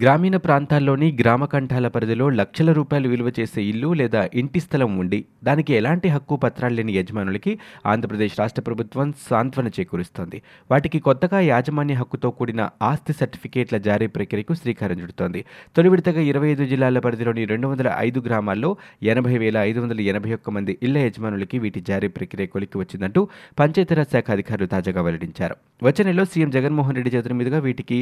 గ్రామీణ ప్రాంతాల్లోని గ్రామ కంఠాల పరిధిలో లక్షల రూపాయలు విలువ చేసే ఇల్లు లేదా ఇంటి స్థలం ఉండి దానికి ఎలాంటి హక్కు పత్రాలు లేని యజమానులకి ఆంధ్రప్రదేశ్ రాష్ట్ర ప్రభుత్వం సాంత్వన చేకూరుస్తోంది. వాటికి కొత్తగా యాజమాన్య హక్కుతో కూడిన ఆస్తి సర్టిఫికేట్ల జారీ ప్రక్రియకు శ్రీకారం చుడుతోంది. తొలి విడతగా ఇరవై ఐదు జిల్లాల పరిధిలోని రెండు వందల ఐదు గ్రామాల్లో ఎనభై వేల ఐదు వందల ఎనభై ఒక్క మంది ఇళ్ళ యజమానులకి వీటి జారీ ప్రక్రియ కొలికి వచ్చిందంటూ పంచాయతీరాజ్ శాఖ అధికారులు తాజాగా వెల్లడించారు. వచ్చే నెలలో సీఎం జగన్మోహన్ రెడ్డి చేతుల మీదుగా వీటికి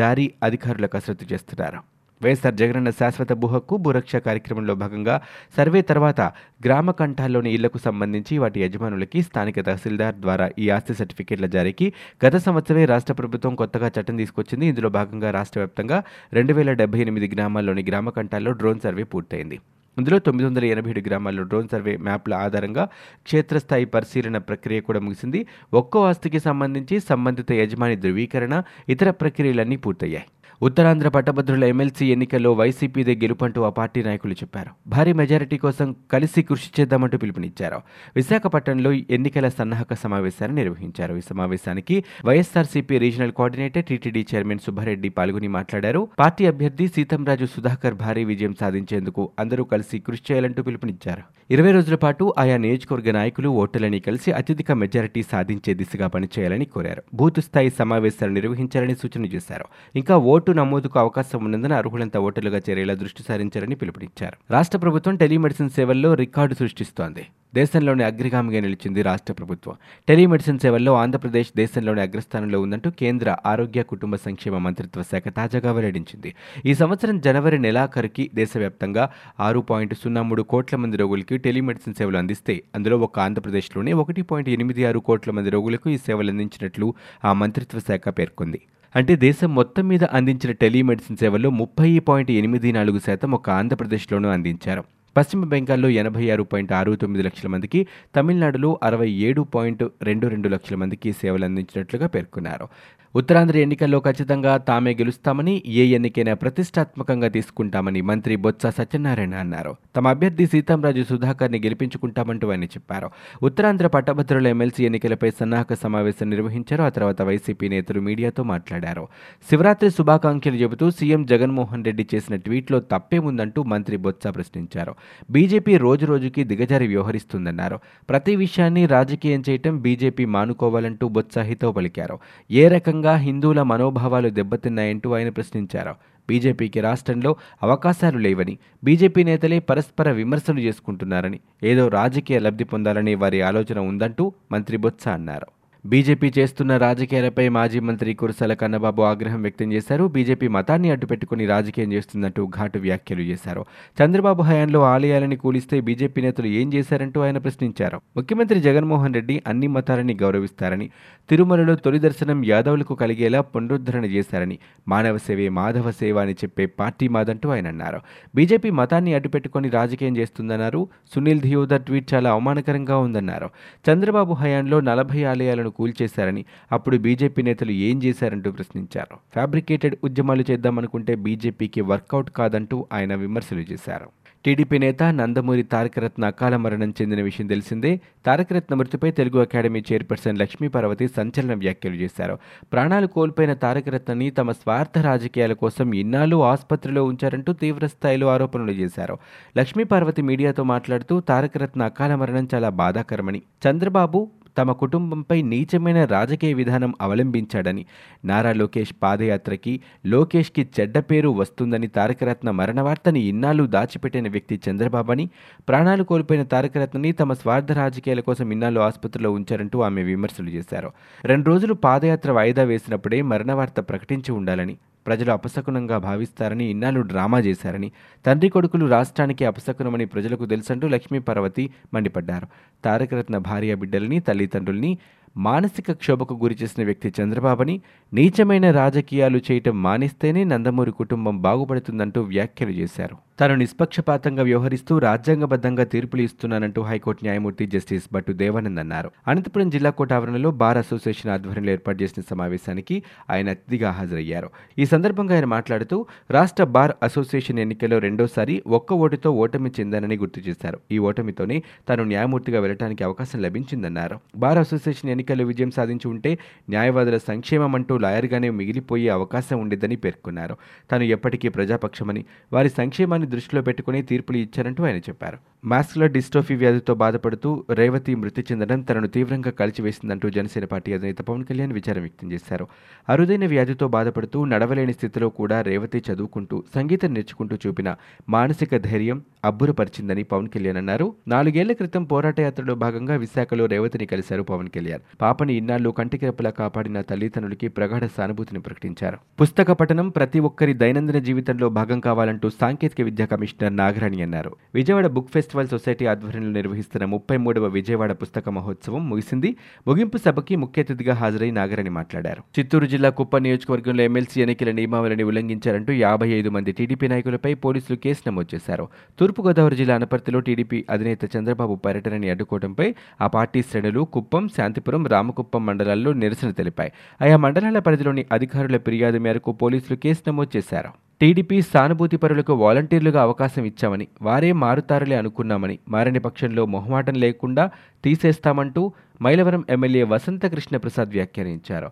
జారీ అధికారుల కసరత్తు చేస్తున్నారు. వైఎస్ఆర్ జగనన్న శాశ్వత భూహక్కు భూరక్ష కార్యక్రమంలో భాగంగా సర్వే తర్వాత గ్రామ కంఠాల్లోని ఇళ్ళకు సంబంధించి వాటి యజమానులకి స్థానిక తహసీల్దార్ ద్వారా ఈ ఆస్తి సర్టిఫికేట్ల జారీకి గత సంవత్సరమే రాష్ట్ర ప్రభుత్వం కొత్తగా చట్టం తీసుకొచ్చింది. ఇందులో భాగంగా రాష్ట్ర వ్యాప్తంగా రెండు వేల డెబ్బై ఎనిమిది గ్రామాల్లోని గ్రామ కంఠాల్లో డ్రోన్ సర్వే పూర్తయింది. ఇందులో తొమ్మిది వందల ఎనభై ఏడు గ్రామాల్లో డ్రోన్ సర్వే మ్యాప్ల ఆధారంగా క్షేత్రస్థాయి పరిశీలన ప్రక్రియ కూడా ముగిసింది. ఒక్కో ఆస్తికి సంబంధించి సంబంధిత యజమాని ధృవీకరణ ఇతర ప్రక్రియలన్నీ పూర్తయ్యాయి. ఉత్తరాంధ్ర పట్టభద్రుల ఎమ్మెల్సీ ఎన్నికల్లో వైసీపీదే గెలుపంటూ ఆ పార్టీ నాయకులు చెప్పారు. భారీ మెజారిటీ కోసం కలిసి కృషి చేద్దామంటూ పిలుపునిచ్చారు. విశాఖపట్నంలో ఎన్నికల సన్నాహక సమావేశాన్ని నిర్వహించారు. ఈ సమావేశానికి YSRCP regional coordinator TTD chairman Subba Reddy పాల్గొని మాట్లాడారు. పార్టీ అభ్యర్థి సీతంరాజు సుధాకర్ భారీ విజయం సాధించేందుకు అందరూ కలిసి కృషి చేయాలంటూ పిలుపునిచ్చారు. ఇరవై రోజుల పాటు ఆయా నియోజకవర్గ నాయకులు ఓటర్లని కలిసి అత్యధిక మెజారిటీ సాధించే దిశగా పనిచేయాలని కోరారు. బూత్ స్థాయి సమావేశాలు నిర్వహించాలని సూచన చేశారు. ఇంకా ఓటు నమోదుకు అవకాశం ఉన్నందున అర్హులంత ఓటర్లుగా చేరేలా దృష్టి సారించాలని పిలుపునిచ్చారు. రాష్ట్ర ప్రభుత్వం టెలిమెడిసిన్ సేవల్లో రికార్డు సృష్టిస్తోంది. దేశంలోని అగ్రగామిగా నిలిచింది రాష్ట్ర ప్రభుత్వం. టెలిమెడిసిన్ సేవల్లో ఆంధ్రప్రదేశ్ దేశంలోని అగ్రస్థానంలో ఉందంటూ కేంద్ర ఆరోగ్య కుటుంబ సంక్షేమ మంత్రిత్వ శాఖ తాజాగా వెల్లడించింది. ఈ సంవత్సరం జనవరి నెలాఖరుకి దేశవ్యాప్తంగా ఆరు పాయింట్ సున్నా మూడు కోట్ల మంది రోగులకి టెలిమెడిసిన్ సేవలు అందిస్తే అందులో ఒక ఆంధ్రప్రదేశ్లోనే ఒకటి పాయింట్ ఎనిమిది ఆరు కోట్ల మంది రోగులకు ఈ సేవలు అందించినట్లు ఆ మంత్రిత్వ శాఖ పేర్కొంది. అంటే దేశం మొత్తం మీద అందించిన టెలిమెడిసిన్ సేవల్లో ముప్పై పాయింట్ ఎనిమిది నాలుగు శాతం ఒక ఆంధ్రప్రదేశ్లోనూ అందించారు. పశ్చిమ బెంగాల్లో ఎనభై ఆరు పాయింట్ ఆరు తొమ్మిది లక్షల మందికి తమిళనాడులో అరవై ఏడు పాయింట్ రెండు రెండు లక్షల మందికి సేవలు అందించినట్లుగా పేర్కొన్నారు. ఉత్తరాంధ్ర ఎన్నికల్లో ఖచ్చితంగా తామే గెలుస్తామని ఏ ఎన్నికైనా ప్రతిష్టాత్మకంగా తీసుకుంటామని మంత్రి బొత్స సత్యనారాయణ అన్నారు. తమ అభ్యర్థి సీతాంరాజు సుధాకర్ని గెలిపించుకుంటామంటూ ఆయన చెప్పారు. ఉత్తరాంధ్ర పట్టభద్రుల ఎమ్మెల్సీ ఎన్నికలపై సన్నాహక సమావేశం నిర్వహించారు. ఆ తర్వాత వైసీపీ నేతలు మీడియాతో మాట్లాడారు. శివరాత్రి శుభాకాంక్షలు చెబుతూ సీఎం జగన్మోహన్ రెడ్డి చేసిన ట్వీట్లో తప్పేముందంటూ మంత్రి బొత్స ప్రశ్నించారు. బీజేపీ రోజు రోజుకి దిగజారి వ్యవహరిస్తుందన్నారు. ప్రతి విషయాన్ని రాజకీయం చేయటం బీజేపీ మానుకోవాలంటూ బొత్స హితో పలికారు. ఏ రకంగా హిందువుల మనోభావాలు దెబ్బతిన్నాయంటూ ఆయన ప్రశ్నించారు. బీజేపీకి రాష్ట్రంలో అవకాశాలు లేవని బీజేపీ నేతలే పరస్పర విమర్శలు చేసుకుంటున్నారని ఏదో రాజకీయ లబ్ధి పొందాలని వారి ఆలోచన ఉందంటూ మంత్రి బొత్స అన్నారు. బీజేపీ చేస్తున్న రాజకీయాలపై మాజీ మంత్రి కురసాల కన్నబాబు ఆగ్రహం వ్యక్తం చేశారు. బీజేపీ మతాన్ని అడ్డుపెట్టుకుని రాజకీయం చేస్తుందంటూ ఘాటు వ్యాఖ్యలు చేశారు. చంద్రబాబు హయాంలో ఆలయాలని కూలిస్తే బీజేపీ నేతలు ఏం చేశారంటూ ఆయన ప్రశ్నించారు. ముఖ్యమంత్రి జగన్మోహన్ రెడ్డి అన్ని మతాలని గౌరవిస్తారని తిరుమలలో తొలి దర్శనం యాదవులకు కలిగేలా పునరుద్ధరణ చేశారని మానవ సేవే మాధవ సేవ అని చెప్పే పార్టీ మాదంటూ ఆయన అన్నారు. బీజేపీ మతాన్ని అడ్డుపెట్టుకుని రాజకీయం చేస్తుందన్నారు. సునీల్ ధియోదర్ ట్వీట్ చాలా అవమానకరంగా ఉందన్నారు. చంద్రబాబు హయాంలో నలభై ఆలయాలను కూల్చేశారని అప్పుడు బీజేపీ నేతలు ఏం చేశారంటూ ప్రశ్నించారు. ఫ్యాబ్రికేటెడ్ ఉద్యమాలు చేద్దామనుకుంటే బీజేపీకి వర్కౌట్ కాదంటూ ఆయన విమర్శలు చేశారు. టీడీపీ నేత నందమూరి తారకరత్న అకాల మరణం చెందిన విషయం తెలిసిందే. తారకరత్న మృతిపై తెలుగు అకాడమీ చైర్పర్సన్ లక్ష్మీ పార్వతి సంచలన వ్యాఖ్యలు చేశారు. ప్రాణాలు కోల్పోయిన తారకరత్నని తమ స్వార్థ రాజకీయాల కోసం ఇన్నాళ్ళు ఆసుపత్రిలో ఉంచారంటూ తీవ్రస్థాయిలో ఆరోపణలు చేశారు. లక్ష్మీ పార్వతి మీడియాతో మాట్లాడుతూ తారకరత్న అకాల మరణం చాలా బాధాకరమని. చంద్రబాబు తమ కుటుంబంపై నీచమైన రాజకీయ విధానం అవలంబించాడని. నారా లోకేష్ పాదయాత్రకి లోకేష్కి చెడ్డ పేరు వస్తుందని తారకరత్న మరణవార్తని ఇన్నాళ్ళు దాచిపెట్టిన వ్యక్తి చంద్రబాబని ప్రాణాలు కోల్పోయిన తారకరత్నని తమ స్వార్థ రాజకీయాల కోసం ఇన్నాళ్ళు ఆసుపత్రిలో ఉంచారంటూ ఆమె విమర్శలు చేశారు. రెండు రోజులు పాదయాత్ర వాయిదా వేసినప్పుడే మరణవార్త ప్రకటించి ఉండాలని ప్రజలు అపశకునంగా భావిస్తారని ఇన్నాళ్ళు డ్రామా చేశారని తండ్రి కొడుకులు రాష్ట్రానికి అపశకునమని ప్రజలకు తెలుసంటూ లక్ష్మీ పార్వతి మండిపడ్డారు. తారకరత్న భార్య బిడ్డలని తల్లిదండ్రుల్ని మానసిక క్షోభకు గురిచేసిన వ్యక్తి చంద్రబాబుని నీచమైన రాజకీయాలు చేయటం మానేస్తేనే నందమూరి కుటుంబం బాగుపడుతుందంటూ వ్యాఖ్యలు చేశారు. తాను నిష్పక్షపాతంగా వ్యవహరిస్తూ రాజ్యాంగబద్ధంగా తీర్పులు ఇస్తున్నానంటూ హైకోర్టు న్యాయమూర్తి జస్టిస్ బట్టు దేవానంద్ అన్నారు. అనంతపురం జిల్లా కోర్టు ఆవరణలో బార్ అసోసియేషన్ ఆధ్వర్యంలో ఏర్పాటు చేసిన సమావేశానికి ఆయన అతిథిగా హాజరయ్యారు. ఈ సందర్భంగా ఆయన మాట్లాడుతూ రాష్ట్ర బార్ అసోసియేషన్ ఎన్నికల్లో రెండోసారి ఒక్క ఓటుతో ఓటమి చెందానని గుర్తు చేశారు. ఈ ఓటమితోనే తాను న్యాయమూర్తిగా వెళ్ళడానికి అవకాశం లభించిందన్నారు. బార్ అసోసియేషన్ ఎన్నికల్లో విజయం సాధించి ఉంటే న్యాయవాదుల సంక్షేమం అంటూ లాయర్గానే మిగిలిపోయే అవకాశం ఉండేదని పేర్కొన్నారు. తాను ఎప్పటికీ ప్రజాపక్షమని వారి సంక్షేమాన్ని దృష్టిలో పెట్టుకుని తీర్పులు ఇచ్చారంటూ ఆయన చెప్పారు. మాస్కులర్ డిస్టోఫీ వ్యాధితో బాధపడుతూ రేవతి మృతి చెందడం తనను తీవ్రంగా కలిచివేసిందంటూ జనసేన పార్టీ అధినేత పవన్ కళ్యాణ్ విచారం వ్యక్తం చేశారు. అరుదైన వ్యాధితో బాధపడుతూ నడవలేని స్థితిలో కూడా రేవతి చదువుకుంటూ సంగీతం నేర్చుకుంటూ చూపిన మానసిక ధైర్యం అబ్బురపరిచిందని పవన్ కళ్యాణ్ అన్నారు. నాలుగేళ్ళ క్రితం పోరాట యాత్రలో భాగంగా విశాఖలో రేవతిని కలిశారు పవన్ కళ్యాణ్. పాపని ఇన్నాళ్ళు కంటికి కాపాడిన తల్లిదండ్రులకి ప్రగాఢ సానుభూతిని ప్రకటించారు. పుస్తక పఠనం ప్రతి ఒక్కరి దైనందిన జీవితంలో భాగం కావాలంటూ సాంకేతిక విద్య కమిషనర్ నాగరాణి అన్నారు. విజయవాడ బుక్ ఫెస్టివల్ సొసైటీ ఆధ్వర్యంలో నిర్వహిస్తున్న ముప్పై మూడవ విజయవాడ పుస్తక మహోత్సవం ముగిసింది. ముగింపు సభకి ముఖ్య అతిథిగా హాజరై నాగరాణి మాట్లాడారు. చిత్తూరు జిల్లా కుప్ప నియోజకవర్గంలో ఎమ్మెల్సీ ఎన్నికల నియమావళిని ఉల్లంఘించారంటూ యాభై ఐదు మంది టీడీపీ నాయకులపై పోలీసులు కేసు నమోదు చేశారు. తూర్పుగోదావరి జిల్లా అనపర్తిలో టీడీపీ అధినేత చంద్రబాబు పర్యటనని అడ్డుకోవడంపై ఆ పార్టీ శ్రేణులు కుప్పం శాంతిపురం రామకుప్పం మండలాల్లో నిరసన తెలిపాయి. ఆయా మండలాల పరిధిలోని అధికారుల ఫిర్యాదు మేరకు పోలీసులు కేసు నమోదు చేశారు. టీడీపీ సానుభూతి పరులకు వాలంటీర్లుగా అవకాశం ఇచ్చామని వారే మారుతారులే అనుకున్నామని మారని పక్షంలో మొహమాటం లేకుండా తీసేస్తామంటూ మైలవరం ఎమ్మెల్యే వసంత కృష్ణ ప్రసాద్ వ్యాఖ్యానించారు.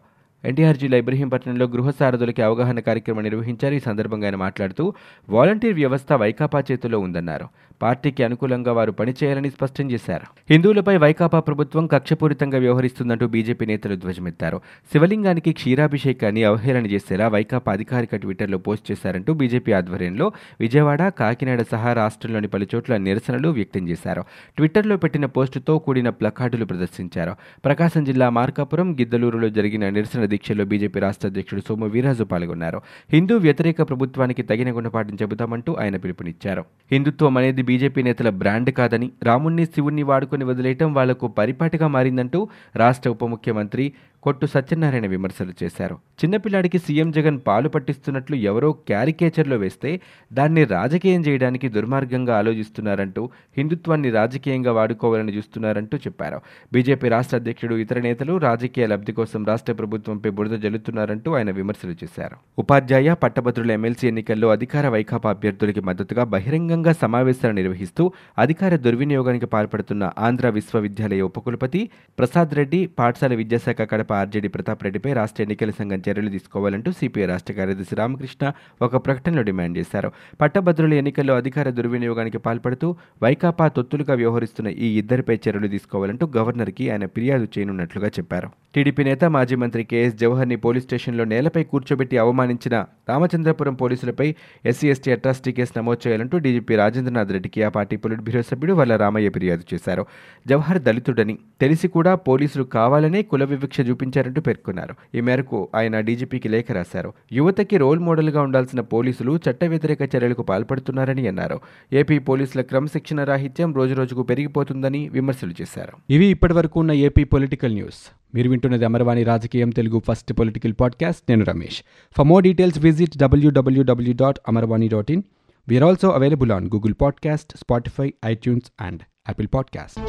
ఎన్టీఆర్ జిల్లా ఇబ్రహీంపట్నంలో గృహ సారథులకి అవగాహన కార్యక్రమం నిర్వహించారు. ఈ సందర్భంగా ఆయన మాట్లాడుతూ వాలంటీర్ వ్యవస్థ వైకాపా చేతుల్లో ఉందన్నారు. పార్టీకి అనుకూలంగా వారు పనిచేయాలని స్పష్టం చేశారు. హిందువులపై వైకాపా ప్రభుత్వం కక్షపూరితంగా వ్యవహరిస్తుందంటూ బీజేపీ నేతలు ధ్వజమెత్తారు. శివలింగానికి క్షీరాభిషేకాన్ని అవహేళన చేసేలా వైకాపా అధికారిక ట్విట్టర్లో పోస్ట్ చేశారంటూ బీజేపీ ఆధ్వర్యంలో విజయవాడ కాకినాడ సహా రాష్ట్రంలోని పలు చోట్ల నిరసనలు వ్యక్తం చేశారు. ట్విట్టర్లో పెట్టిన పోస్టుతో కూడిన ప్లకార్డులు ప్రదర్శించారు. ప్రకాశం జిల్లా మార్కాపురం గిద్దలూరులో జరిగిన నిరసన దీక్షలో బీజేపీ రాష్ట్ర అధ్యక్షుడు సోము వీరాజు పాల్గొన్నారు. హిందూ వ్యతిరేక ప్రభుత్వానికి తగిన గుణపాఠం చెబుతామంటూ ఆయన పిలుపునిచ్చారు. హిందుత్వం అనేది బీజేపీ నేతల బ్రాండ్ కాదని రాముణ్ణి శివుణ్ణి వాడుకొని వదిలేయటం వాళ్ళకు పరిపాటిగా మారిందంటూ రాష్ట్ర ఉప ముఖ్యమంత్రి కొట్టు సత్యనారాయణ విమర్శలు చేశారు. చిన్నపిల్లాడికి సీఎం జగన్ పాలు పట్టిస్తున్నట్లు ఎవరో క్యారికేచర్లో వేస్తే దాన్ని రాజకీయం చేయడానికి దుర్మార్గంగా ఆలోచిస్తున్నారంటూ హిందుత్వాన్ని రాజకీయంగా వాడుకోవాలని చూస్తున్నారంటూ చెప్పారు. బీజేపీ రాష్ట్ర అధ్యక్షుడు ఇతర నేతలు రాజకీయ లబ్ధి కోసం రాష్ట్ర ప్రభుత్వంపై బురద జల్లుతున్నారంటూ ఆయన విమర్శలు చేశారు. ఉపాధ్యాయ పట్టభద్రుల ఎమ్మెల్సీ ఎన్నికల్లో అధికార వైకాపా అభ్యర్థులకి మద్దతుగా బహిరంగంగా సమావేశాలు నిర్వహిస్తూ అధికార దుర్వినియోగానికి పాల్పడుతున్న ఆంధ్ర విశ్వవిద్యాలయ ఉపకులపతి ప్రసాద్ రెడ్డి పాఠశాల విద్యాశాఖ కడప ఆర్జేడీ ప్రతాప్ రెడ్డిపై రాష్ట్ర ఎన్నికల సంఘం చర్యలు తీసుకోవాలంటూ సిపిఐ రాష్ట్ర కార్యదర్శి రామకృష్ణ ఒక ప్రకటనలో డిమాండ్ చేశారు. పట్టభద్రుల ఎన్నికల్లో అధికార దుర్వినియోగానికి పాల్పడుతూ వైకాపా తొత్తులుగా వ్యవహరిస్తున్న ఈ ఇద్దరిపై చర్యలు తీసుకోవాలంటూ గవర్నర్కి ఆయన ఫిర్యాదు చేయనున్నట్లుగా చెప్పారు. టీడీపీ నేత మాజీ మంత్రి కేఎస్ జవహర్ని పోలీస్ స్టేషన్లో నేలపై కూర్చోబెట్టి అవమానించిన రామచంద్రపురం పోలీసులపై ఎస్సీ ఎస్టీ అట్రాసిటీ కేసు నమోదు చేయాలంటూ డీజీపీ రాజేంద్రనాథ్ రెడ్డికి ఆ పార్టీ పొలిట్ బ్యూరో సభ్యుడు వల్ల రామయ్య ఫిర్యాదు చేశారు. జవహర్ దళితుడని తెలిసి కూడా పోలీసులు కావాలనే కుల వివక్ష చూపించారంటూ పేర్కొన్నారు. ఈ మేరకు ఆయన డీజీపీకి లేఖ రాశారు. యువతకి రోల్ మోడల్గా ఉండాల్సిన పోలీసులు చట్ట వ్యతిరేక చర్యలకు పాల్పడుతున్నారని అన్నారు. ఏపీ పోలీసుల క్రమశిక్షణ రాహిత్యం రోజురోజుకు పెరిగిపోతుందని విమర్శలు చేశారు. ఇవి ఇప్పటివరకు ఉన్న ఏపీ పొలిటికల్ న్యూస్. మీరు వింటున్నది అమర్వాణి రాజకీయం తెలుగు ఫస్ట్ పొలిటికల్ పాడ్కాస్ట్. నేను Ramesh. For more details visit WWW dot Amaravani dot in we're also available on Google podcast Spotify iTunes and Apple podcast